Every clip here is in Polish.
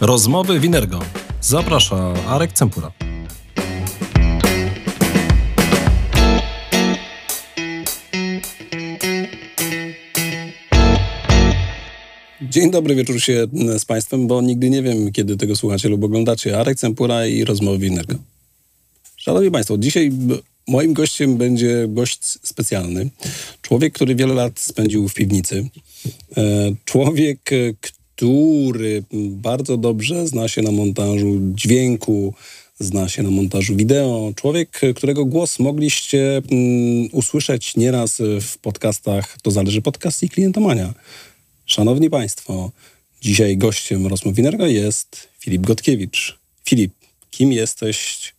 Rozmowy Winergo. Zaprasza Arek Cempura. Dzień dobry wieczór się z Państwem, bo nigdy nie wiem, kiedy tego słuchacie lub oglądacie. Arek Cempura i Rozmowy Winergo. Szanowni Państwo, dzisiaj moim gościem będzie gość specjalny. Człowiek, który wiele lat spędził w piwnicy. E, człowiek, który bardzo dobrze zna się na montażu dźwięku, zna się na montażu wideo. Człowiek, którego głos mogliście mm, usłyszeć nieraz w podcastach To zależy podcast i klientomania. Szanowni Państwo, dzisiaj gościem rozmów Winergo jest Filip Gotkiewicz. Filip, kim jesteś?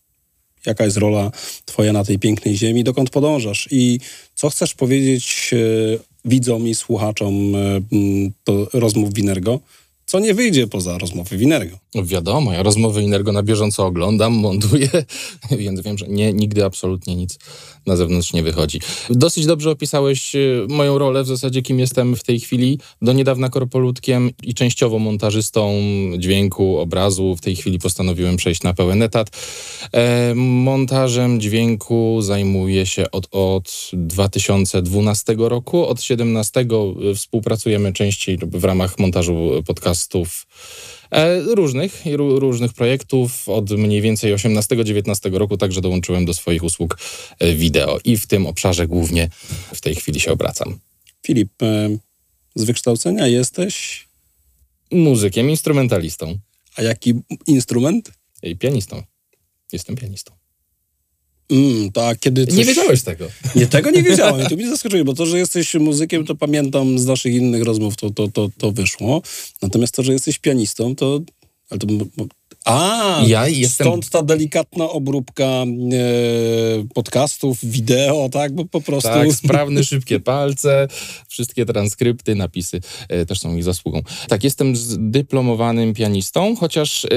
Jaka jest rola Twoja na tej pięknej ziemi? Dokąd podążasz? I co chcesz powiedzieć e, widzom i słuchaczom e, to rozmów Winergo? Co nie wyjdzie poza rozmowy Winergo. Wiadomo, ja rozmowy Winergo na bieżąco oglądam, montuję, więc wiem, że nie, nigdy absolutnie nic na zewnątrz nie wychodzi. Dosyć dobrze opisałeś y, moją rolę, w zasadzie kim jestem w tej chwili. Do niedawna korpolutkiem i częściowo montażystą dźwięku, obrazu. W tej chwili postanowiłem przejść na pełen etat. E, montażem dźwięku zajmuję się od, od 2012 roku. Od 2017 współpracujemy częściej w ramach montażu podcastów E, różnych, różnych projektów. Od mniej więcej 18-19 roku także dołączyłem do swoich usług e, wideo i w tym obszarze głównie w tej chwili się obracam. Filip, e, z wykształcenia jesteś? Muzykiem, instrumentalistą. A jaki instrument? Pianistą. Jestem pianistą. Mm, kiedy coś... Nie wiedziałeś tego. Nie, tego nie wiedziałem. To mnie zaskoczyło, bo to, że jesteś muzykiem, to pamiętam z naszych innych rozmów, to, to, to, to wyszło. Natomiast to, że jesteś pianistą, to... Ale to a, ja jestem... stąd ta delikatna obróbka e, podcastów, wideo, tak? Bo po prostu... Tak, sprawne, szybkie palce, wszystkie transkrypty, napisy e, też są mi zasługą. Tak, jestem dyplomowanym pianistą, chociaż e,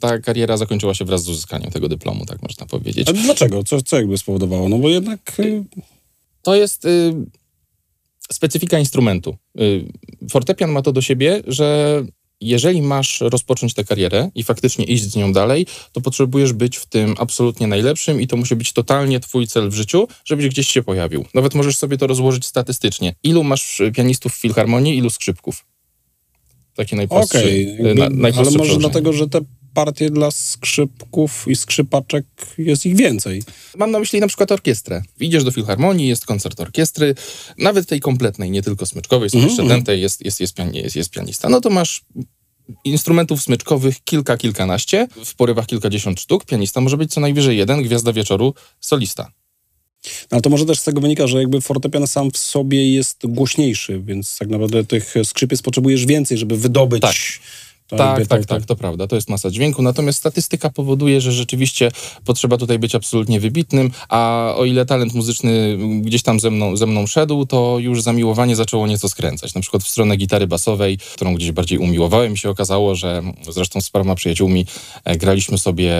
ta kariera zakończyła się wraz z uzyskaniem tego dyplomu, tak można powiedzieć. A dlaczego? Co, co jakby spowodowało? No bo jednak... E, to jest y, specyfika instrumentu. Y, fortepian ma to do siebie, że jeżeli masz rozpocząć tę karierę i faktycznie iść z nią dalej, to potrzebujesz być w tym absolutnie najlepszym i to musi być totalnie twój cel w życiu, żebyś gdzieś się pojawił. Nawet możesz sobie to rozłożyć statystycznie. Ilu masz pianistów w filharmonii, ilu skrzypków? Taki najprostszy. Okej, okay. na, ale może dlatego, że te partie dla skrzypków i skrzypaczek jest ich więcej. Mam na myśli na przykład orkiestrę. Idziesz do filharmonii, jest koncert orkiestry, nawet tej kompletnej, nie tylko smyczkowej, są mm -hmm. jeszcze mhm. dętej, jest, jest, jest, jest, jest pianista. No to masz instrumentów smyczkowych kilka, kilkanaście, w porywach kilkadziesiąt sztuk. Pianista może być co najwyżej jeden, gwiazda wieczoru, solista. No, ale to może też z tego wynika, że jakby fortepian sam w sobie jest głośniejszy, więc tak naprawdę tych skrzypiec potrzebujesz więcej, żeby wydobyć tak. Tak, tak, tak, to prawda, to jest masa dźwięku, natomiast statystyka powoduje, że rzeczywiście potrzeba tutaj być absolutnie wybitnym, a o ile talent muzyczny gdzieś tam ze mną, ze mną szedł, to już zamiłowanie zaczęło nieco skręcać. Na przykład w stronę gitary basowej, którą gdzieś bardziej umiłowałem, się okazało, że zresztą z paroma przyjaciółmi e, graliśmy sobie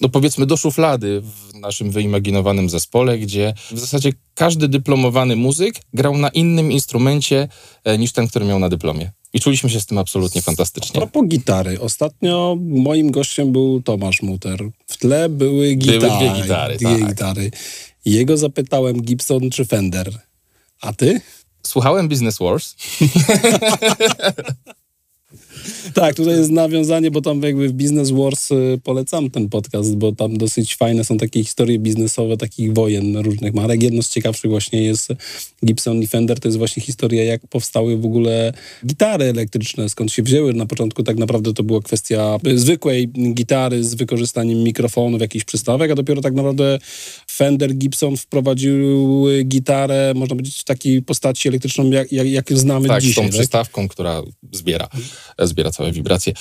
no powiedzmy do szuflady w naszym wyimaginowanym zespole, gdzie w zasadzie każdy dyplomowany muzyk grał na innym instrumencie e, niż ten, który miał na dyplomie. I czuliśmy się z tym absolutnie fantastycznie. A propos gitary. Ostatnio moim gościem był Tomasz Muter. W tle były gitary. Były dwie gitary, dwie tak. gitary. Jego zapytałem Gibson czy Fender. A ty? Słuchałem Business Wars. Tak, tutaj jest nawiązanie, bo tam jakby w Business Wars y, polecam ten podcast, bo tam dosyć fajne są takie historie biznesowe takich wojen różnych marek. Jedno z ciekawszych właśnie jest Gibson i Fender, to jest właśnie historia, jak powstały w ogóle gitary elektryczne, skąd się wzięły. Na początku tak naprawdę to była kwestia zwykłej gitary z wykorzystaniem mikrofonów, jakichś przystawek, a dopiero tak naprawdę Fender, Gibson wprowadziły gitarę, można powiedzieć, w takiej postaci elektryczną, jak, jak, jak znamy tak, dzisiaj. Z tą tak? przystawką, która zbiera, zbiera całe wibracje.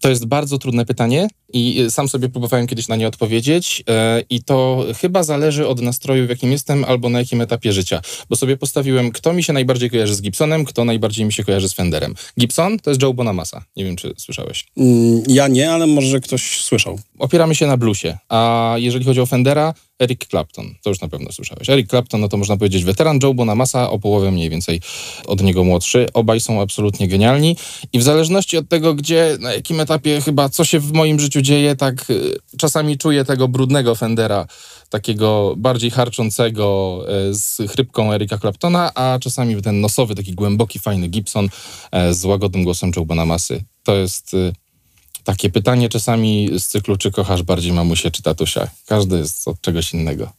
To jest bardzo trudne pytanie i sam sobie próbowałem kiedyś na nie odpowiedzieć e, i to chyba zależy od nastroju, w jakim jestem albo na jakim etapie życia, bo sobie postawiłem, kto mi się najbardziej kojarzy z Gibsonem, kto najbardziej mi się kojarzy z Fenderem. Gibson to jest Joe Bonamassa. Nie wiem, czy słyszałeś. Mm, ja nie, ale może ktoś słyszał. Opieramy się na bluesie, a jeżeli chodzi o Fendera, Eric Clapton, to już na pewno słyszałeś. Eric Clapton, no to można powiedzieć weteran, Joe Bonamassa o połowę mniej więcej od niego młodszy. Obaj są absolutnie genialni i w zależności od tego, gdzie, na jakim etapie chyba, co się w moim życiu dzieje, tak y, czasami czuję tego brudnego Fendera, takiego bardziej harczącego e, z chrypką Erika Claptona, a czasami ten nosowy, taki głęboki, fajny Gibson e, z łagodnym głosem Joe Bonamassy. To jest y, takie pytanie czasami z cyklu, czy kochasz bardziej mamusię czy tatusia. Każdy jest od czegoś innego.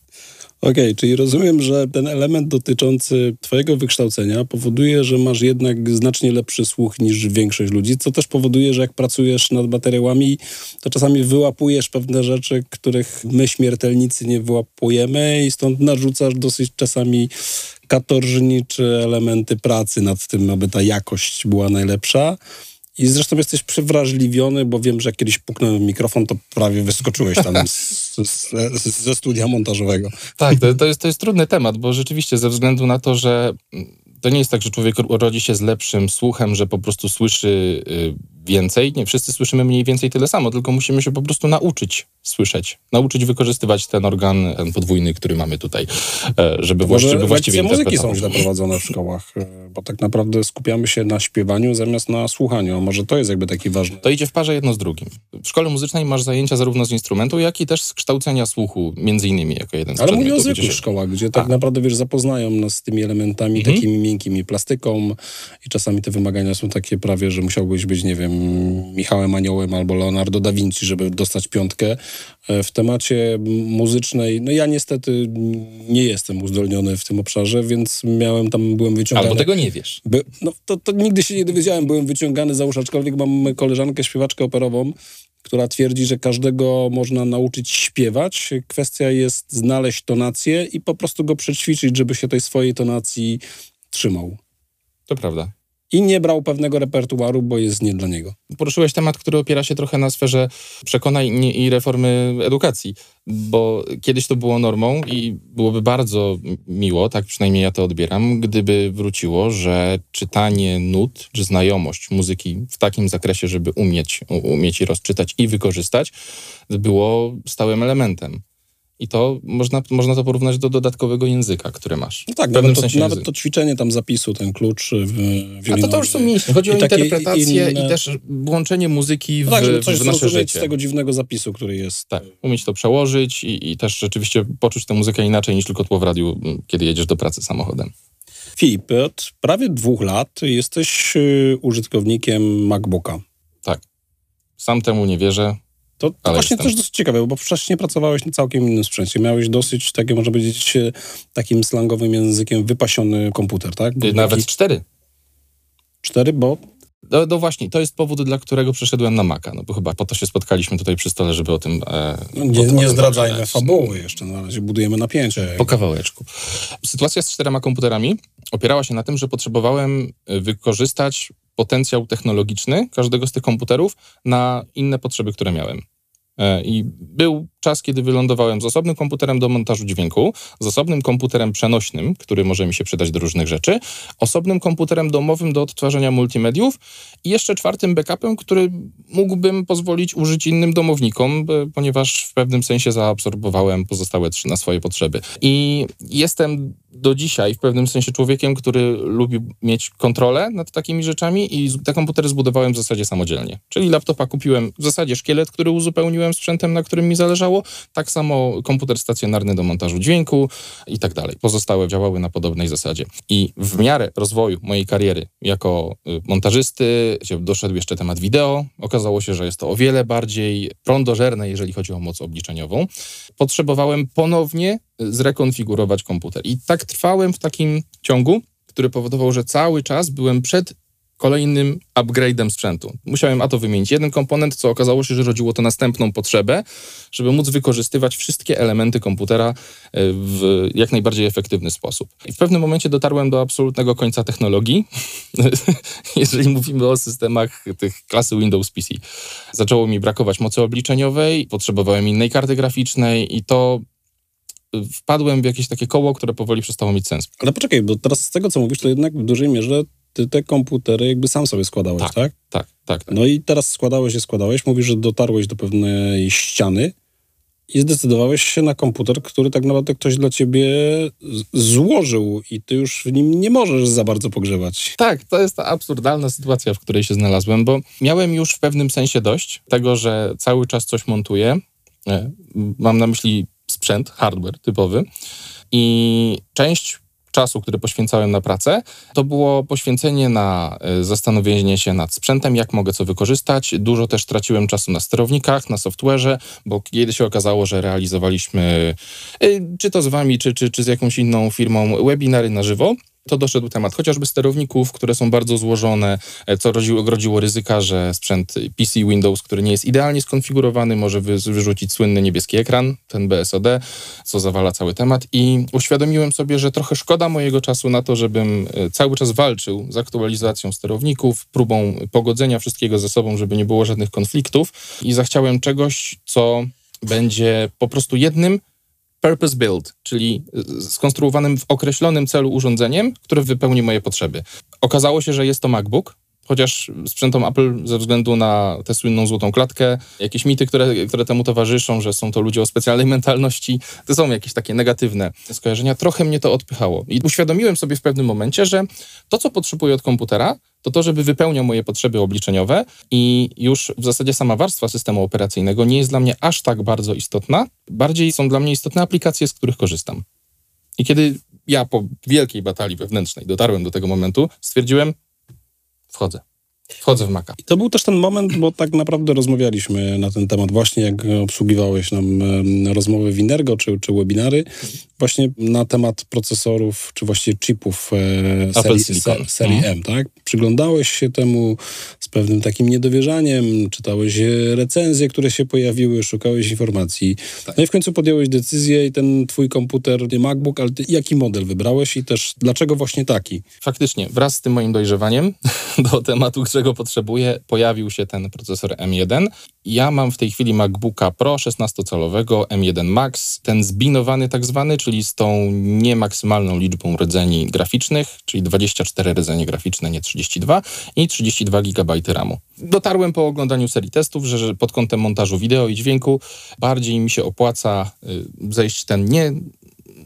Okej, okay, czyli rozumiem, że ten element dotyczący Twojego wykształcenia powoduje, że masz jednak znacznie lepszy słuch niż większość ludzi, co też powoduje, że jak pracujesz nad materiałami, to czasami wyłapujesz pewne rzeczy, których my śmiertelnicy nie wyłapujemy i stąd narzucasz dosyć czasami katorżnicze elementy pracy nad tym, aby ta jakość była najlepsza. I zresztą jesteś przywrażliwiony, bo wiem, że kiedyś puknąłem mikrofon, to prawie wyskoczyłeś tam ze studia montażowego. Tak, to, to, jest, to jest trudny temat, bo rzeczywiście ze względu na to, że to nie jest tak, że człowiek rodzi się z lepszym słuchem, że po prostu słyszy y, więcej. Nie, wszyscy słyszymy mniej więcej tyle samo, tylko musimy się po prostu nauczyć słyszeć, nauczyć wykorzystywać ten organ ten podwójny, który mamy tutaj, e, żeby, Może żeby właściwie muzyki są źle prowadzone w szkołach, e, bo tak naprawdę skupiamy się na śpiewaniu zamiast na słuchaniu, a może to jest jakby taki ważny. To idzie w parze jedno z drugim. W szkole muzycznej masz zajęcia zarówno z instrumentu, jak i też z kształcenia słuchu, między innymi jako jeden z Ale mówię o zwykłych szkołach, gdzie tak a. naprawdę, wiesz, zapoznają nas z tymi elementami mhm. takimi miękkimi, plastyką i czasami te wymagania są takie prawie, że musiałbyś być, nie wiem, Michałem Aniołem albo Leonardo da Vinci, żeby dostać piątkę. E, w temacie muzycznej, no ja niestety nie jestem uzdolniony w tym obszarze, więc miałem tam, byłem wyciągany... Albo tego nie wiesz. By, no to, to nigdy się nie dowiedziałem, byłem wyciągany za uszy, aczkolwiek mam koleżankę, śpiewaczkę operową, która twierdzi, że każdego można nauczyć śpiewać. Kwestia jest znaleźć tonację i po prostu go przećwiczyć, żeby się tej swojej tonacji trzymał. To prawda i nie brał pewnego repertuaru, bo jest nie dla niego. Poruszyłeś temat, który opiera się trochę na sferze przekonań i reformy edukacji, bo kiedyś to było normą i byłoby bardzo miło, tak przynajmniej ja to odbieram, gdyby wróciło, że czytanie nut, czy znajomość muzyki w takim zakresie, żeby umieć, umieć i rozczytać i wykorzystać, było stałym elementem. I to można, można to porównać do dodatkowego języka, który masz. No tak, nawet to, nawet to, ćwiczenie tam zapisu, ten klucz w, A to, to już są mięśnie. Chodzi o interpretację inne... i też włączenie muzyki w, no tak, żeby coś w nasze życie. z tego dziwnego zapisu, który jest. Tak, umieć to przełożyć i, i też rzeczywiście poczuć tę muzykę inaczej niż tylko tło w radiu, kiedy jedziesz do pracy samochodem. Filip, od prawie dwóch lat jesteś y, użytkownikiem MacBooka. Tak. Sam temu nie wierzę. To, to właśnie też dosyć ciekawe, bo wcześniej pracowałeś na całkiem innym sprzęcie. Miałeś dosyć, takie można powiedzieć, e, takim slangowym językiem wypasiony komputer, tak? Był Nawet taki... cztery. Cztery, bo no, no, właśnie, to jest powód, dla którego przeszedłem na Maca, no bo chyba po to się spotkaliśmy tutaj przy stole, żeby o tym... E, no, nie, nie zdradzajmy fabuły jeszcze, na razie budujemy napięcie. Po kawałeczku. Sytuacja z czterema komputerami opierała się na tym, że potrzebowałem e, wykorzystać potencjał technologiczny każdego z tych komputerów na inne potrzeby, które miałem. E, I był czas, kiedy wylądowałem z osobnym komputerem do montażu dźwięku, z osobnym komputerem przenośnym, który może mi się przydać do różnych rzeczy, osobnym komputerem domowym do odtwarzania multimediów i jeszcze czwartym backupem, który mógłbym pozwolić użyć innym domownikom, ponieważ w pewnym sensie zaabsorbowałem pozostałe trzy na swoje potrzeby. I jestem do dzisiaj w pewnym sensie człowiekiem, który lubi mieć kontrolę nad takimi rzeczami i te komputery zbudowałem w zasadzie samodzielnie. Czyli laptopa kupiłem w zasadzie szkielet, który uzupełniłem sprzętem, na którym mi zależało, tak samo komputer stacjonarny do montażu dźwięku i tak dalej. Pozostałe działały na podobnej zasadzie. I w miarę rozwoju mojej kariery jako y, montażysty, doszedł jeszcze temat wideo, okazało się, że jest to o wiele bardziej prądożerne, jeżeli chodzi o moc obliczeniową. Potrzebowałem ponownie zrekonfigurować komputer. I tak trwałem w takim ciągu, który powodował, że cały czas byłem przed kolejnym upgrade'em sprzętu. Musiałem a to wymienić jeden komponent, co okazało się, że rodziło to następną potrzebę, żeby móc wykorzystywać wszystkie elementy komputera e, w jak najbardziej efektywny sposób. I w pewnym momencie dotarłem do absolutnego końca technologii, jeżeli mówimy o systemach tych klasy Windows PC. Zaczęło mi brakować mocy obliczeniowej, potrzebowałem innej karty graficznej i to wpadłem w jakieś takie koło, które powoli przestało mieć sens. Ale poczekaj, bo teraz z tego, co mówisz, to jednak w dużej mierze ty te komputery jakby sam sobie składałeś, tak? Tak, tak, tak. tak. No i teraz składałeś je, składałeś, mówisz, że dotarłeś do pewnej ściany I zdecydowałeś się na komputer, który tak naprawdę ktoś dla ciebie złożył i ty już w nim nie możesz za bardzo pogrzewać. Tak, to jest ta absurdalna sytuacja, w której się znalazłem, bo miałem już w pewnym sensie dość tego, że cały czas coś montuję. E, mam na myśli sprzęt, hardware typowy. I część czasu, który poświęcałem na pracę, to było poświęcenie na e, zastanowienie się nad sprzętem, jak mogę co wykorzystać. Dużo też traciłem czasu na sterownikach, na software'ze, bo kiedy się okazało, że realizowaliśmy, e, czy to z wami, czy, czy, czy z jakąś inną firmą, webinary na żywo, to doszedł temat chociażby sterowników, które są bardzo złożone, e, co rodziło, grodziło ryzyka, że sprzęt PC Windows, który nie jest idealnie skonfigurowany, może wy, wyrzucić słynny niebieski ekran, ten BSOD, co zawala cały temat. I uświadomiłem sobie, że trochę szkoda mojego czasu na to, żebym e, cały czas walczył z aktualizacją sterowników, próbą pogodzenia wszystkiego ze sobą, żeby nie było żadnych konfliktów. I zachciałem czegoś, co będzie po prostu jednym purpose build, czyli skonstruowanym w określonym celu urządzeniem, które wypełni moje potrzeby. Okazało się, że jest to MacBook, chociaż sprzętom Apple ze względu na tę słynną złotą klatkę, jakieś mity, które, które temu towarzyszą, że są to ludzie o specjalnej mentalności, to są jakieś takie negatywne skojarzenia, trochę mnie to odpychało. I uświadomiłem sobie w pewnym momencie, że to, co potrzebuję od komputera, to to, żeby wypełniał moje potrzeby obliczeniowe i już w zasadzie sama warstwa systemu operacyjnego nie jest dla mnie aż tak bardzo istotna. Bardziej są dla mnie istotne aplikacje, z których korzystam. I kiedy ja po wielkiej batalii wewnętrznej dotarłem do tego momentu, stwierdziłem, wchodzę. Wchodzę w Maca. I to był też ten moment, bo tak naprawdę rozmawialiśmy na ten temat właśnie, jak obsługiwałeś nam rozmowy w Inergo czy, czy webinary, właśnie na temat procesorów, czy właściwie chipów e, serii, se, serii mhm. M, tak? Przyglądałeś się temu z pewnym takim niedowierzaniem, czytałeś recenzje, które się pojawiły, szukałeś informacji. Tak. No i w końcu podjąłeś decyzję i ten twój komputer, nie MacBook, ale ty, jaki model wybrałeś i też dlaczego właśnie taki? Faktycznie, wraz z tym moim dojrzewaniem do tematu, którego potrzebuję, pojawił się ten procesor M1. Ja mam w tej chwili MacBooka Pro 16-calowego M1 Max, ten zbinowany tak zwany, czyli z tą niemaksymalną liczbą rdzeni graficznych, czyli 24 rdzenie graficzne, nie 32 i 32 GB RAMu. Dotarłem po oglądaniu serii testów, że pod kątem montażu wideo i dźwięku bardziej mi się opłaca y, zejść ten nie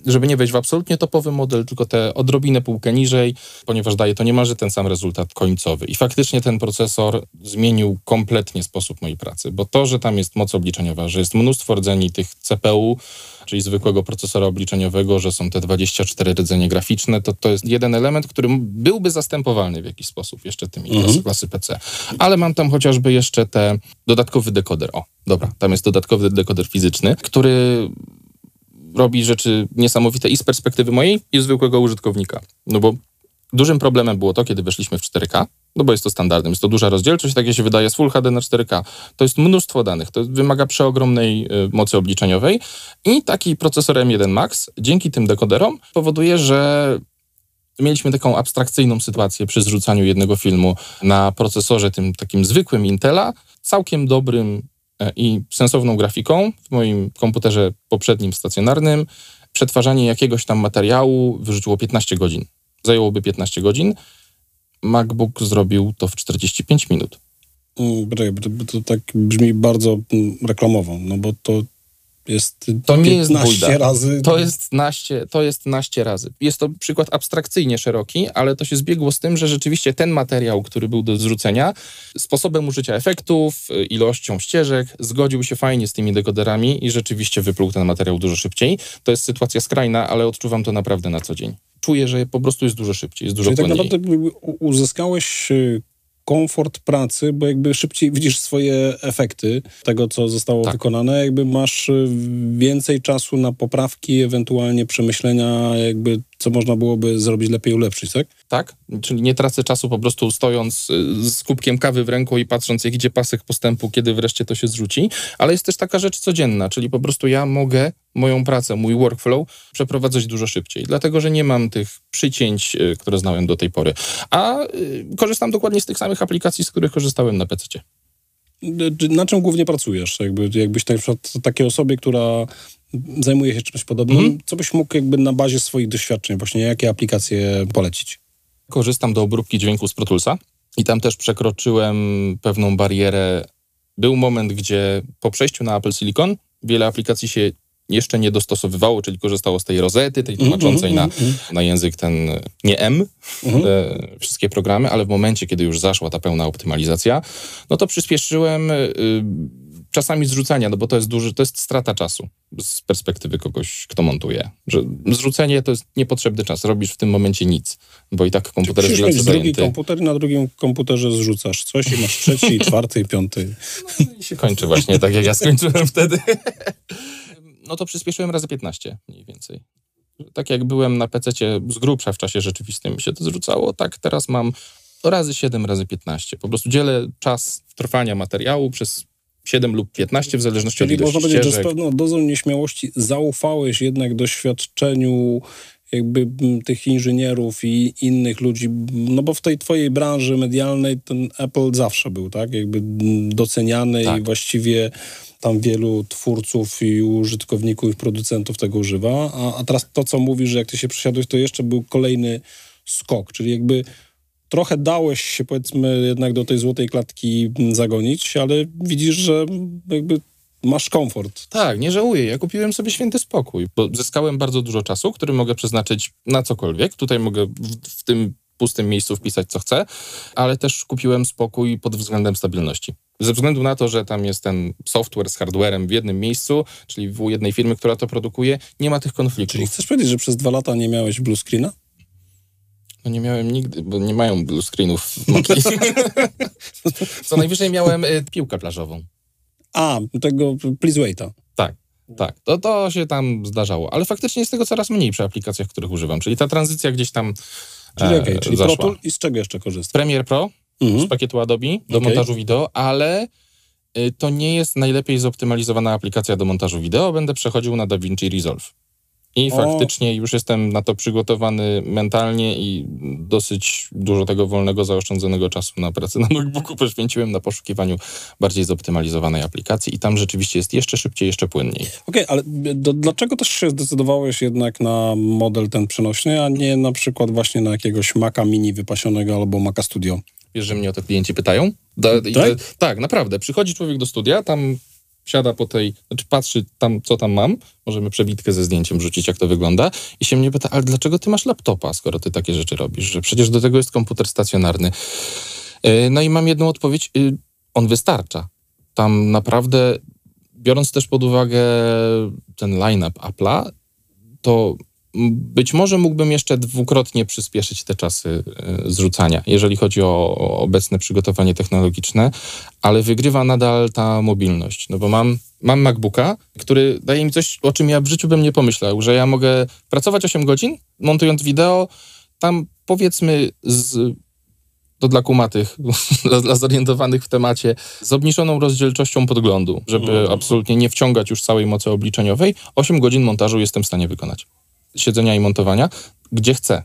żeby nie wejść w absolutnie topowy model, tylko te odrobinę półkę niżej, ponieważ daje to niemalże ten sam rezultat końcowy. I faktycznie ten procesor zmienił kompletnie sposób mojej pracy, bo to, że tam jest moc obliczeniowa, że jest mnóstwo rdzeni tych CPU, czyli zwykłego procesora obliczeniowego, że są te 24 rdzenie graficzne, to to jest jeden element, który byłby zastępowalny w jakiś sposób jeszcze tymi mhm. klasy, klasy PC. Ale mam tam chociażby jeszcze te dodatkowy dekoder. O, dobra, tam jest dodatkowy dekoder fizyczny, który robi rzeczy niesamowite i z perspektywy mojej, i zwykłego użytkownika. No bo dużym problemem było to, kiedy weszliśmy w 4K, no bo jest to standardem, jest to duża rozdzielczość, takie się wydaje z Full HD na 4K. To jest mnóstwo danych, to wymaga przeogromnej y, mocy obliczeniowej i taki procesor M1 Max dzięki tym dekoderom powoduje, że mieliśmy taką abstrakcyjną sytuację przy zrzucaniu jednego filmu na procesorze tym takim zwykłym Intela, całkiem dobrym i sensowną grafiką w moim komputerze poprzednim stacjonarnym przetwarzanie jakiegoś tam materiału wyrzuciło 15 godzin. Zajęłoby 15 godzin. MacBook zrobił to w 45 minut. Mm, to tak brzmi bardzo mm, reklamowo, no bo to jest to nie jest bójda. razy. To jest, naście, to jest naście razy. Jest to przykład abstrakcyjnie szeroki, ale to się zbiegło z tym, że rzeczywiście ten materiał, który był do zrzucenia, sposobem użycia efektów, ilością ścieżek, zgodził się fajnie z tymi dekoderami i rzeczywiście wypluł ten materiał dużo szybciej. To jest sytuacja skrajna, ale odczuwam to naprawdę na co dzień. Czuję, że po prostu jest dużo szybciej, jest dużo Czyli płynniej. tak naprawdę uzyskałeś y, komfort pracy, bo jakby szybciej widzisz swoje efekty tego, co zostało tak. wykonane, jakby masz y, więcej czasu na poprawki, ewentualnie przemyślenia, jakby co można byłoby zrobić lepiej, ulepszyć, tak? Tak, czyli nie tracę czasu po prostu stojąc y, z kubkiem kawy w ręku i patrząc, jak idzie pasek postępu, kiedy wreszcie to się zrzuci, ale jest też taka rzecz codzienna, czyli po prostu ja mogę moją pracę, mój workflow przeprowadzać dużo szybciej, dlatego że nie mam tych przycięć, y, które znałem do tej pory. A y, korzystam dokładnie z tych samych aplikacji, z których korzystałem na PC. Na czym głównie pracujesz? Jakby, jakbyś na przykład takiej osobie, która zajmuje się czymś podobnym, mm. co byś mógł jakby na bazie swoich doświadczeń, właśnie jakie aplikacje polecić? Korzystam do obróbki dźwięku z Pro Toolsa i tam też przekroczyłem pewną barierę. Był moment, gdzie po przejściu na Apple Silicon Wiele aplikacji się jeszcze nie dostosowywało, czyli korzystało z tej rozety, tej tłumaczącej Mm, na, na język ten nie M, e, wszystkie programy, ale w momencie, kiedy już zaszła ta pełna optymalizacja, no to przyspieszyłem y, czasami zrzucania, no bo to jest duży, to jest strata czasu z perspektywy kogoś, kto montuje. Że zrzucenie to jest niepotrzebny czas, robisz w tym momencie nic, bo i tak komputer jest Musisz mieć wielce drugi zajęty. komputer na drugim komputerze zrzucasz coś i masz trzeci, czwarty i piąty. I się kończy właśnie tak, jak ja skończyłem wtedy. No to przyspieszyłem razy 15 mniej więcej. Tak jak byłem na PC z grubsza w czasie rzeczywistym się to zrzucało, tak teraz mam razy 7, razy 15. Po prostu dzielę czas trwania materiału przez 7 lub 15 w zależności Czyli od ilości można powiedzieć, że z ścieżek. pewną dozą nieśmiałości zaufałeś jednak doświadczeniu jakby tych inżynierów i innych ludzi, no bo w tej twojej branży medialnej ten Apple zawsze był, tak? Jakby doceniany Tak. i właściwie tam wielu twórców i użytkowników i producentów tego używa, a, a teraz to, co mówisz, że jak ty się przesiadłeś, to jeszcze był kolejny skok, czyli jakby trochę dałeś się powiedzmy jednak do tej złotej klatki zagonić, ale widzisz, że jakby masz komfort. Tak, nie żałuję. Ja kupiłem sobie święty spokój, bo zyskałem bardzo dużo czasu, który mogę przeznaczyć na cokolwiek. Tutaj mogę w, w tym pustym miejscu wpisać, co chcę, ale też kupiłem spokój pod względem stabilności. Ze względu na to, że tam jest ten software z hardwarem w jednym miejscu, czyli w jednej firmy, która to produkuje, nie ma tych konfliktów. Czyli chcesz powiedzieć, że przez dwa lata nie miałeś blue screena? No nie miałem nigdy, bo nie mają blue screenów. Co najwyżej miałem y, piłkę plażową. A, tego Please Waita. Tak, tak. To, to się tam zdarzało. Ale faktycznie jest tego coraz mniej przy aplikacjach, których używam. Czyli ta tranzycja gdzieś tam Czyli e, okej, czyli zaszła. Pro Tool i z czego jeszcze korzystasz? Premiere Pro Mhm. z pakietu Adobe do Okej. montażu wideo, ale y, to nie jest najlepiej zoptymalizowana aplikacja do montażu wideo. Będę przechodził na DaVinci Resolve. I O. faktycznie już jestem na to przygotowany mentalnie i dosyć dużo tego wolnego, zaoszczędzonego czasu na pracę na MacBooku poświęciłem na poszukiwaniu bardziej zoptymalizowanej aplikacji i tam rzeczywiście jest jeszcze szybciej, jeszcze płynniej. Okej, ale do, dlaczego też się zdecydowałeś jednak na model ten przenośny, a nie na przykład właśnie na jakiegoś Maca Mini wypasionego albo Maca Studio? Wiesz, że mnie o to klienci pytają? Da, Tak? tak, naprawdę. Przychodzi człowiek do studia, tam siada po tej, znaczy patrzy tam, co tam mam, możemy przebitkę ze zdjęciem rzucić, jak to wygląda i się mnie pyta, ale dlaczego ty masz laptopa, skoro ty takie rzeczy robisz, że przecież do tego jest komputer stacjonarny. Yy, No i mam jedną odpowiedź, yy, on wystarcza. Tam naprawdę, biorąc też pod uwagę ten line-up Apple'a, to być może mógłbym jeszcze dwukrotnie przyspieszyć te czasy e, zrzucania, jeżeli chodzi o, obecne przygotowanie technologiczne, ale wygrywa nadal ta mobilność, no bo mam, mam MacBooka, który daje mi coś, o czym ja w życiu bym nie pomyślał, że ja mogę pracować 8 godzin, montując wideo, tam powiedzmy z to dla kumatych, dla, dla zorientowanych w temacie, z obniżoną rozdzielczością podglądu, żeby Mhm. absolutnie nie wciągać już całej mocy obliczeniowej. 8 godzin montażu jestem w stanie wykonać. Siedzenia i montowania, gdzie chcę.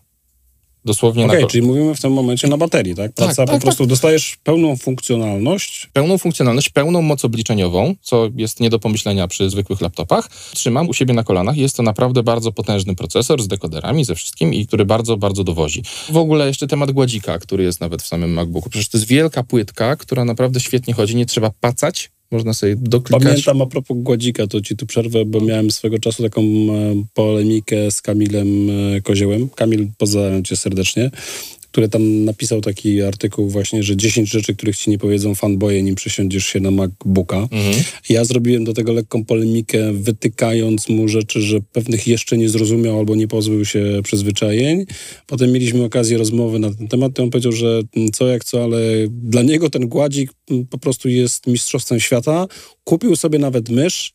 Dosłownie Okej, na ko- czyli mówimy w tym momencie na baterii, tak? Praca Tak, po tak, prostu dostajesz pełną funkcjonalność. pełną funkcjonalność, pełną moc obliczeniową, co jest nie do pomyślenia przy zwykłych laptopach. Trzymam u siebie na kolanach. Jest to naprawdę bardzo potężny procesor z dekoderami, ze wszystkim i który bardzo, bardzo dowozi. W ogóle jeszcze temat gładzika, który jest nawet w samym MacBooku. Przecież to jest wielka płytka, która naprawdę świetnie chodzi. Nie trzeba pacać, można sobie doklikać. Pamiętam a propos Gładzika, to ci tu przerwę, bo miałem swego czasu taką e, polemikę z Kamilem e, Koziołem. Kamil, pozdrawiam cię serdecznie, który tam napisał taki artykuł właśnie, że 10 rzeczy, których ci nie powiedzą fanboye, nim przesiądziesz się na MacBooka. Mhm. Ja zrobiłem do tego lekką polemikę, wytykając mu rzeczy, że pewnych jeszcze nie zrozumiał albo nie pozbył się przyzwyczajeń. Potem mieliśmy okazję rozmowy na ten temat i on powiedział, że mm, co jak co, ale dla niego ten gładzik mm, po prostu jest mistrzostwem świata. Kupił sobie nawet mysz,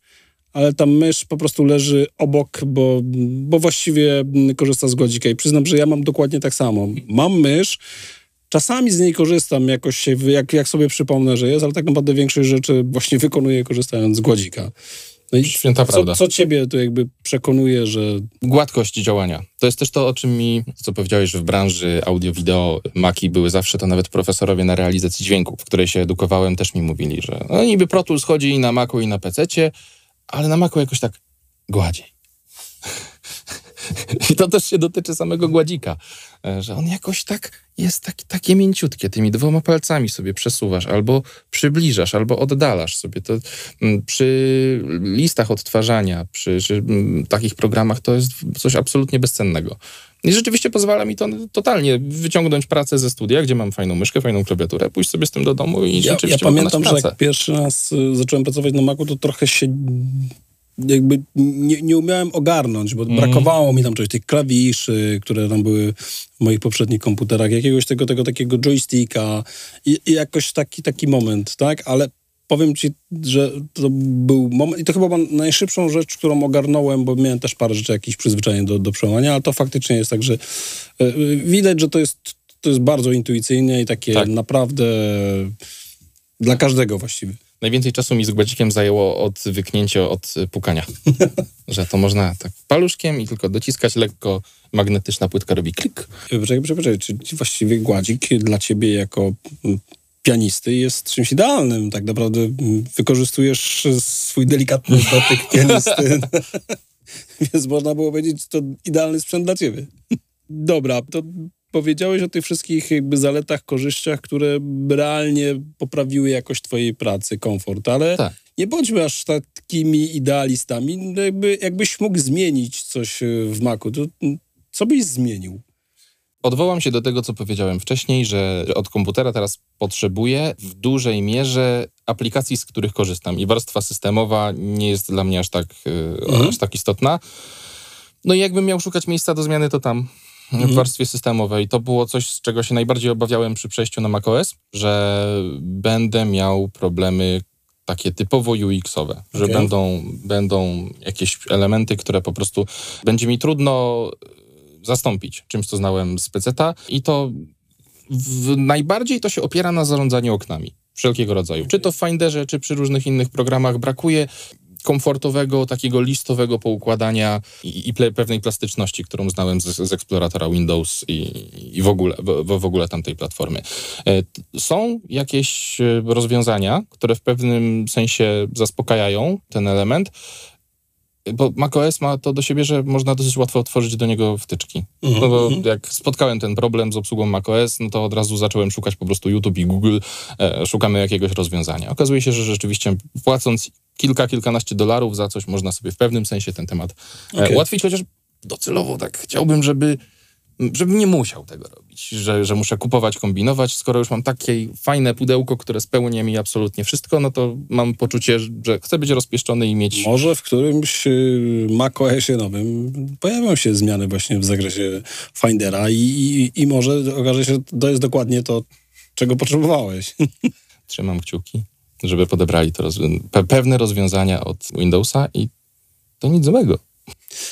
ale ta mysz po prostu leży obok, bo, bo właściwie korzysta z gładzika. I przyznam, że ja mam dokładnie tak samo. Mam mysz, Czasami z niej korzystam jakoś się, jak, jak sobie przypomnę, że jest, ale tak naprawdę większość rzeczy właśnie wykonuję korzystając z gładzika. No i Święta prawda. co, co ciebie to jakby przekonuje, że Gładkość działania. To jest też to, o czym mi, co powiedziałeś, że w branży audio-wideo Maki były zawsze to nawet profesorowie na realizacji dźwięku, w której się edukowałem, też mi mówili, że no niby Pro Tools chodzi i na Macu i na PC-cie, ale na Macu jakoś tak gładziej. I to też się dotyczy samego gładzika, e, że on jakoś tak jest taki, takie mięciutkie, tymi dwoma palcami sobie przesuwasz, albo przybliżasz, albo oddalasz sobie. To mm, przy listach odtwarzania, przy, przy mm, takich programach to jest coś absolutnie bezcennego. I rzeczywiście pozwala mi to totalnie wyciągnąć pracę ze studia, gdzie mam fajną myszkę, fajną klawiaturę, pójść sobie z tym do domu i Ja, rzeczywiście ja pamiętam, że jak pierwszy raz y, zacząłem pracować na Macu, to trochę się jakby nie, nie umiałem ogarnąć, bo Mhm. brakowało mi tam czegoś, tych klawiszy, które tam były w moich poprzednich komputerach, jakiegoś tego, tego takiego joysticka i, i jakoś taki, taki moment, tak? Ale powiem ci, że to był moment i to chyba najszybszą rzecz, którą ogarnąłem, bo miałem też parę rzeczy, jakichś przyzwyczajeń do, do przełamania, ale to faktycznie jest tak, że y, widać, że to jest, to jest bardzo intuicyjne i takie Tak. naprawdę dla każdego właściwie. Najwięcej czasu mi z gładzikiem zajęło od wyknięcia od y, pukania. że to można tak paluszkiem i tylko dociskać lekko, magnetyczna płytka robi klik. Poczekaj, poczekaj, poczekaj. Czy właściwie gładzik dla ciebie jako pianisty jest czymś idealnym? Tak naprawdę wykorzystujesz swój delikatny dotyk pianisty. Więc można było powiedzieć, że to idealny sprzęt dla ciebie. Dobra, to powiedziałeś o tych wszystkich jakby zaletach, korzyściach, które realnie poprawiły jakość twojej pracy, komfort, ale Tak. nie bądźmy aż takimi idealistami. No Jakby, jakbyś mógł zmienić coś y, w Macu, to co byś zmienił? Odwołam się do tego, co powiedziałem wcześniej, że od komputera teraz potrzebuję w dużej mierze aplikacji, z których korzystam. I warstwa systemowa nie jest dla mnie aż tak, y, Mhm. aż tak istotna. No i jakbym miał szukać miejsca do zmiany, to tam. W warstwie systemowej. To było coś, z czego się najbardziej obawiałem przy przejściu na macOS, że będę miał problemy takie typowo UX-owe, że będą, będą jakieś elementy, które po prostu będzie mi trudno zastąpić czymś, co znałem z PC-ta i to w, najbardziej to się opiera na zarządzaniu oknami wszelkiego rodzaju. Czy to w Finderze, czy przy różnych innych programach brakuje komfortowego, takiego listowego poukładania i, i pewnej plastyczności, którą znałem z, z eksploratora Windows i, i w, ogóle, w, w ogóle tamtej platformy. E, Są jakieś e, rozwiązania, które w pewnym sensie zaspokajają ten element, bo macOS ma to do siebie, że można dosyć łatwo otworzyć do niego wtyczki. Mhm, No bo jak spotkałem ten problem z obsługą macOS, no to od razu zacząłem szukać po prostu YouTube i Google, e, szukamy jakiegoś rozwiązania. Okazuje się, że rzeczywiście płacąc kilka, kilkanaście dolarów za coś, można sobie w pewnym sensie ten temat e, Okej. ułatwić, chociaż docelowo tak chciałbym, żeby żebym nie musiał tego robić, że, że muszę kupować, kombinować. Skoro już mam takie fajne pudełko, które spełnia mi absolutnie wszystko, no to mam poczucie, że chcę być rozpieszczony i mieć Może w którymś y, macOSie nowym pojawią się zmiany właśnie w zakresie Findera i, i, i może okaże się, że to jest dokładnie to, czego potrzebowałeś. trzymam kciuki, żeby podebrali to rozwią- pe- pewne rozwiązania od Windowsa i to nic złego.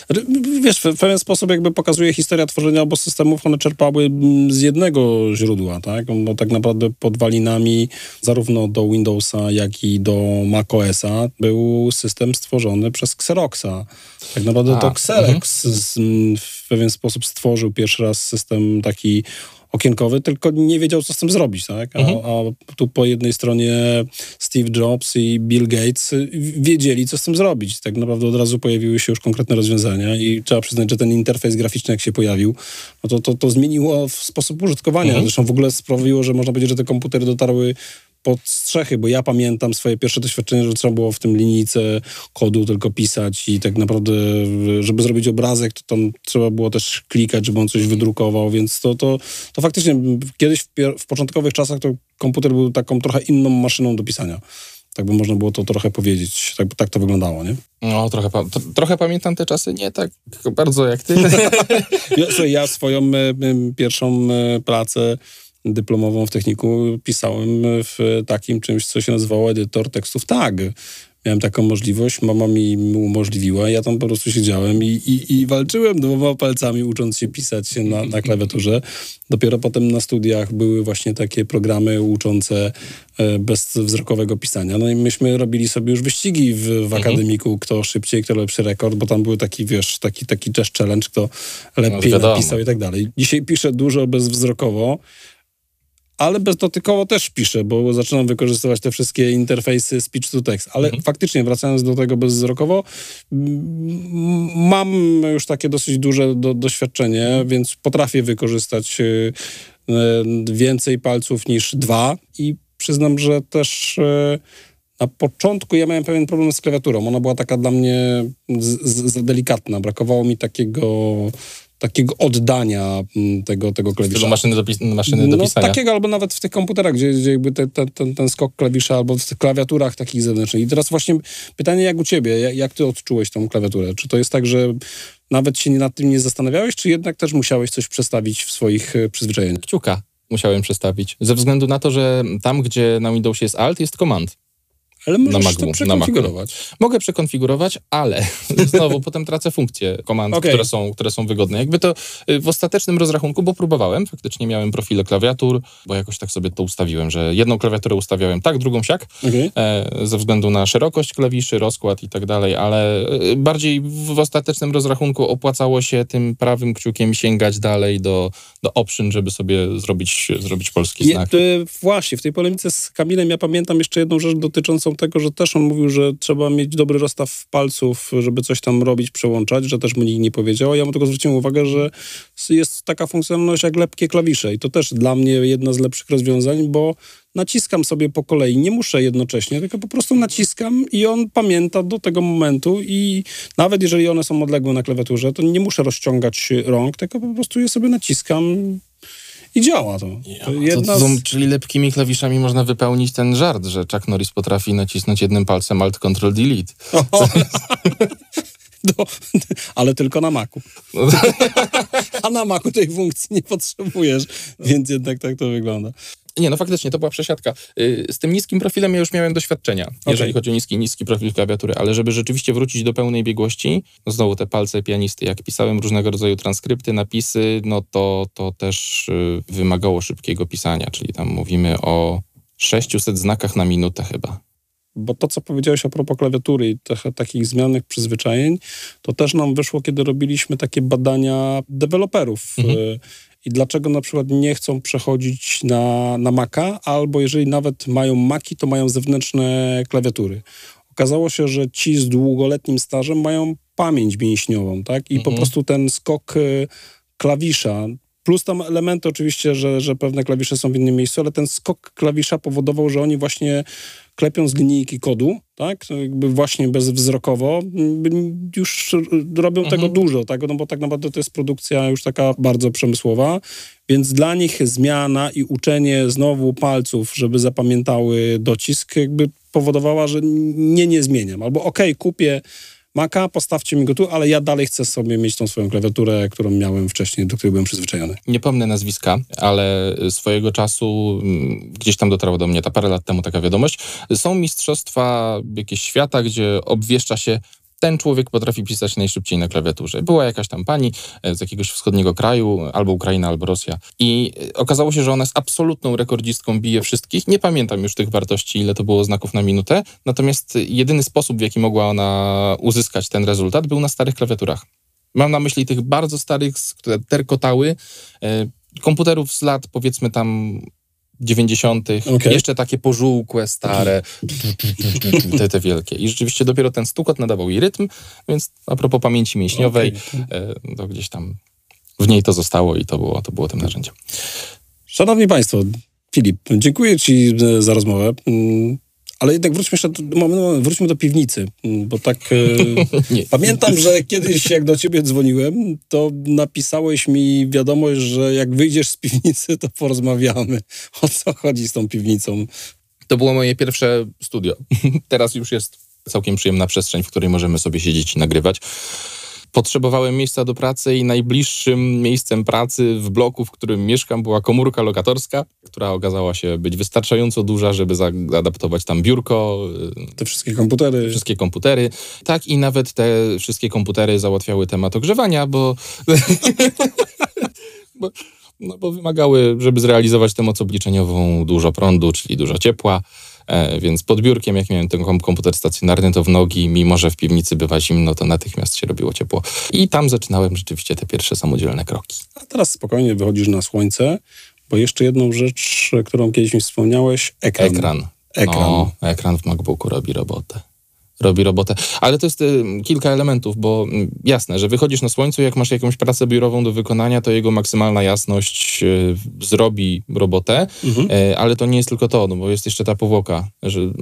Znaczy, Wiesz, w pewien sposób jakby pokazuje historia tworzenia obu systemów, one czerpały mm, z jednego źródła, tak? Bo tak naprawdę podwalinami zarówno do Windowsa, jak i do macOSa był system stworzony przez Xeroxa. Tak naprawdę A, to Xerox z, m, w pewien sposób stworzył pierwszy raz system taki okienkowy, tylko nie wiedział, co z tym zrobić, tak? A, a tu po jednej stronie Steve Jobs i Bill Gates wiedzieli, co z tym zrobić. Tak naprawdę od razu pojawiły się już konkretne rozwiązania i trzeba przyznać, że ten interfejs graficzny, jak się pojawił, no to, to, to zmieniło w sposób użytkowania. Zresztą w ogóle sprawiło, że można powiedzieć, że te komputery dotarły pod strzechy, bo ja pamiętam swoje pierwsze doświadczenie, że trzeba było w tym linijce kodu tylko pisać i tak naprawdę, żeby zrobić obrazek, to tam trzeba było też klikać, żeby on coś wydrukował, więc to, to, to faktycznie kiedyś w, w początkowych czasach to komputer był taką trochę inną maszyną do pisania. Tak by można było to trochę powiedzieć. Tak, tak to wyglądało, nie? No, trochę, pa- trochę pamiętam te czasy, nie tak bardzo jak ty. Ja, ja swoją e, em, pierwszą e, pracę dyplomową w techniku pisałem w takim czymś, co się nazywało edytor tekstów tag. Miałem taką możliwość, mama mi umożliwiła, ja tam po prostu siedziałem i, i, i walczyłem dwoma palcami, ucząc się pisać na, na klawiaturze. Dopiero potem na studiach były właśnie takie programy uczące e, bezwzrokowego pisania. No i myśmy robili sobie już wyścigi w, w akademiku, kto szybciej, kto lepszy rekord, bo tam był taki, wiesz, taki, taki też challenge, kto lepiej wiadomo. napisał i tak dalej. Dzisiaj piszę dużo bezwzrokowo, ale bezdotykowo też piszę, bo zaczynam wykorzystywać te wszystkie interfejsy speech to text. Ale Mhm. faktycznie, wracając do tego bezwzrokowo, mam już takie dosyć duże do, doświadczenie, więc potrafię wykorzystać y, y, więcej palców niż dwa i przyznam, że też y, na początku ja miałem pewien problem z klawiaturą. Ona była taka dla mnie za delikatna. Brakowało mi takiego, takiego oddania mm, tego, tego klawisza. stylu maszyny do, maszyny do no, pisania. takiego albo nawet w tych komputerach, gdzie, gdzie jakby te, te, ten, ten skok klawisza, albo w tych klawiaturach takich zewnętrznych. I teraz właśnie pytanie jak u ciebie, jak, jak ty odczułeś tą klawiaturę? Czy to jest tak, że nawet się nad tym nie zastanawiałeś, czy jednak też musiałeś coś przestawić w swoich e, przyzwyczajeniach? Kciuka musiałem przestawić. Ze względu na to, że tam, gdzie na Windowsie jest Alt, jest Command. Ale możesz Macu, to na przekonfigurować. Mogę przekonfigurować, ale znowu potem tracę funkcje komand, Okej. które, są, które są wygodne. Jakby to y, w ostatecznym rozrachunku, bo próbowałem, faktycznie miałem profile klawiatur, bo jakoś tak sobie to ustawiłem, że jedną klawiaturę ustawiałem tak, drugą siak, Okej. e, ze względu na szerokość klawiszy, rozkład i tak dalej, ale e, bardziej w ostatecznym rozrachunku opłacało się tym prawym kciukiem sięgać dalej do, do option, żeby sobie zrobić, zrobić polski Je, znak. to, właśnie, w tej polemice z Kamilem ja pamiętam jeszcze jedną rzecz dotyczącą tego, że też on mówił, że trzeba mieć dobry rozstaw palców, żeby coś tam robić, przełączać, że też mu nikt nie powiedział. Ja mu tylko zwróciłem uwagę, że jest taka funkcjonalność jak lepkie klawisze. I to też dla mnie jedno z lepszych rozwiązań, bo naciskam sobie po kolei, nie muszę jednocześnie, tylko po prostu naciskam i on pamięta do tego momentu. I nawet jeżeli one są odległe na klawiaturze, to nie muszę rozciągać rąk, tylko po prostu je sobie naciskam i działa to. to To, jedna to, z... Czyli lepkimi klawiszami można wypełnić ten żart, że Chuck Norris potrafi nacisnąć jednym palcem Alt Control Delete. Do, ale tylko na Macu. No, A na Macu tej funkcji nie potrzebujesz, więc jednak tak to wygląda. Nie, no faktycznie, to była przesiadka. Y, Z tym niskim profilem ja już miałem doświadczenia, jeżeli chodzi o niski, niski profil klawiatury, ale żeby rzeczywiście wrócić do pełnej biegłości, no znowu te palce pianisty, jak pisałem różnego rodzaju transkrypty, napisy, no to, to też y, wymagało szybkiego pisania, czyli tam mówimy o 600 znakach na minutę chyba. Bo to, co powiedziałeś a propos klawiatury i tych, takich zmiennych przyzwyczajeń, to też nam wyszło, kiedy robiliśmy takie badania deweloperów. Mhm. I dlaczego na przykład nie chcą przechodzić na, na Maca, albo jeżeli nawet mają Maki, to mają zewnętrzne klawiatury. Okazało się, że ci z długoletnim stażem mają pamięć mięśniową, tak? I po Mhm. prostu ten skok y, klawisza, plus tam elementy oczywiście, że, że pewne klawisze są w innym miejscu, ale ten skok klawisza powodował, że oni właśnie klepią z linijki kodu, tak, to jakby właśnie bezwzrokowo, już robią tego dużo, tak, no bo tak naprawdę to jest produkcja już taka bardzo przemysłowa, więc dla nich zmiana i uczenie znowu palców, żeby zapamiętały docisk, jakby powodowała, że nie, nie zmieniam, albo okej, kupię Maca, postawcie mi go tu, ale ja dalej chcę sobie mieć tą swoją klawiaturę, którą miałem wcześniej, do której byłem przyzwyczajony. Nie pomnę nazwiska, ale swojego czasu mm, gdzieś tam dotarła do mnie ta parę lat temu taka wiadomość. Są mistrzostwa jakieś świata, gdzie obwieszcza się ten człowiek potrafi pisać najszybciej na klawiaturze. Była jakaś tam pani e, z jakiegoś wschodniego kraju, albo Ukraina, albo Rosja. I e, okazało się, że ona jest absolutną rekordzistką, bije wszystkich. Nie pamiętam już tych wartości, ile to było znaków na minutę. Natomiast jedyny sposób, w jaki mogła ona uzyskać ten rezultat, był na starych klawiaturach. Mam na myśli tych bardzo starych, które terkotały, e, komputerów z lat powiedzmy tam 90., Okej. jeszcze takie pożółkłe, stare, te, te wielkie. I rzeczywiście dopiero ten stukot nadawał jej rytm, więc a propos pamięci mięśniowej, e, to gdzieś tam w niej to zostało i to było, to było tym narzędziem. Szanowni Państwo, Filip, dziękuję Ci e, za rozmowę. Ale jednak wróćmy jeszcze do, moment, moment, wróćmy do piwnicy, mm, bo tak e, pamiętam, że kiedyś jak do ciebie dzwoniłem, to napisałeś mi wiadomość, że jak wyjdziesz z piwnicy, to porozmawiamy. O co chodzi z tą piwnicą? To było moje pierwsze studio. Teraz już jest całkiem przyjemna przestrzeń, w której możemy sobie siedzieć i nagrywać. Potrzebowałem miejsca do pracy i najbliższym miejscem pracy w bloku, w którym mieszkam, była komórka lokatorska, która okazała się być wystarczająco duża, żeby zaadaptować tam biurko, y, Te wszystkie komputery. wszystkie komputery. Tak i nawet te wszystkie komputery załatwiały temat ogrzewania, bo, bo, no, bo wymagały, żeby zrealizować tę moc obliczeniową, dużo prądu, czyli dużo ciepła. E, więc pod biurkiem, jak miałem ten kom- komputer stacjonarny, to w nogi, mimo że w piwnicy bywa zimno, to natychmiast się robiło ciepło. I tam zaczynałem rzeczywiście te pierwsze samodzielne kroki. A teraz spokojnie wychodzisz na słońce, bo jeszcze jedną rzecz, którą kiedyś mi wspomniałeś, ekran. Ekran. Ekran. No, ekran w MacBooku robi robotę. Robi robotę. Ale to jest y, kilka elementów, bo y, jasne, że wychodzisz na słońcu, jak masz jakąś pracę biurową do wykonania, to jego maksymalna jasność y, zrobi robotę, Mhm. y, ale to nie jest tylko to, no bo jest jeszcze ta powłoka, że y,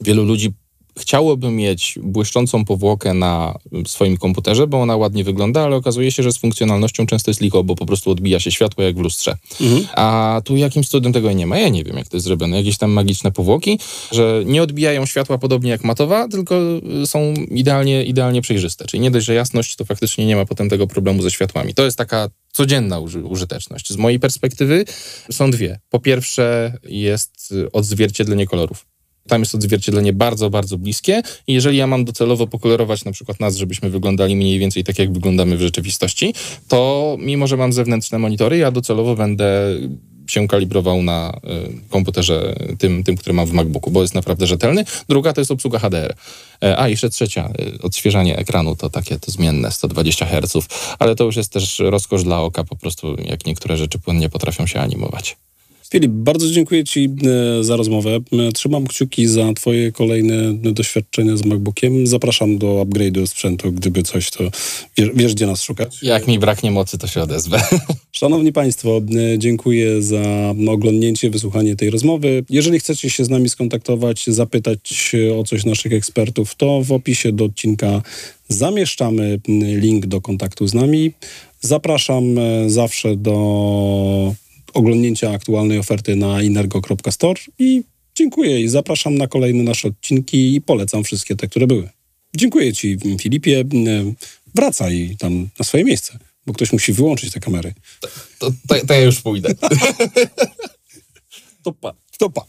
wielu ludzi chciałoby mieć błyszczącą powłokę na swoim komputerze, bo ona ładnie wygląda, ale okazuje się, że z funkcjonalnością często jest licho, bo po prostu odbija się światło jak w lustrze. Mhm. A tu jakimś cudem tego nie ma. Ja nie wiem, jak to jest zrobione. Jakieś tam magiczne powłoki, że nie odbijają światła podobnie jak matowa, tylko y, są idealnie, idealnie przejrzyste. Czyli nie dość, że jasność, to faktycznie nie ma potem tego problemu ze światłami. To jest taka codzienna uży użyteczność. Z mojej perspektywy są dwie. Po pierwsze jest odzwierciedlenie kolorów. Tam jest odzwierciedlenie bardzo, bardzo bliskie i jeżeli ja mam docelowo pokolorować na przykład nas, żebyśmy wyglądali mniej więcej tak, jak wyglądamy w rzeczywistości, to mimo, że mam zewnętrzne monitory, ja docelowo będę się kalibrował na y, komputerze tym, tym, który mam w MacBooku, bo jest naprawdę rzetelny. Druga to jest obsługa HDR. E, A, jeszcze trzecia, y, odświeżanie ekranu to takie to zmienne, 120 Hz, ale to już jest też rozkosz dla oka, po prostu jak niektóre rzeczy płynnie potrafią się animować. Filip, bardzo dziękuję Ci e, za rozmowę. E, Trzymam kciuki za Twoje kolejne doświadczenia z MacBookiem. Zapraszam do upgrade'u sprzętu, gdyby coś, to wiesz, wiesz gdzie nas szukać. Jak mi braknie mocy, to się odezwę. Szanowni Państwo, e, dziękuję za oglądnięcie, wysłuchanie tej rozmowy. Jeżeli chcecie się z nami skontaktować, zapytać o coś naszych ekspertów, to w opisie do odcinka zamieszczamy link do kontaktu z nami. Zapraszam zawsze do oglądnięcia aktualnej oferty na inergo.store i dziękuję i zapraszam na kolejne nasze odcinki i polecam wszystkie te, które były. Dziękuję Ci, Filipie. E, Wracaj tam na swoje miejsce, bo ktoś musi wyłączyć te kamery. To, to, to ja już pójdę. To pa. To pa.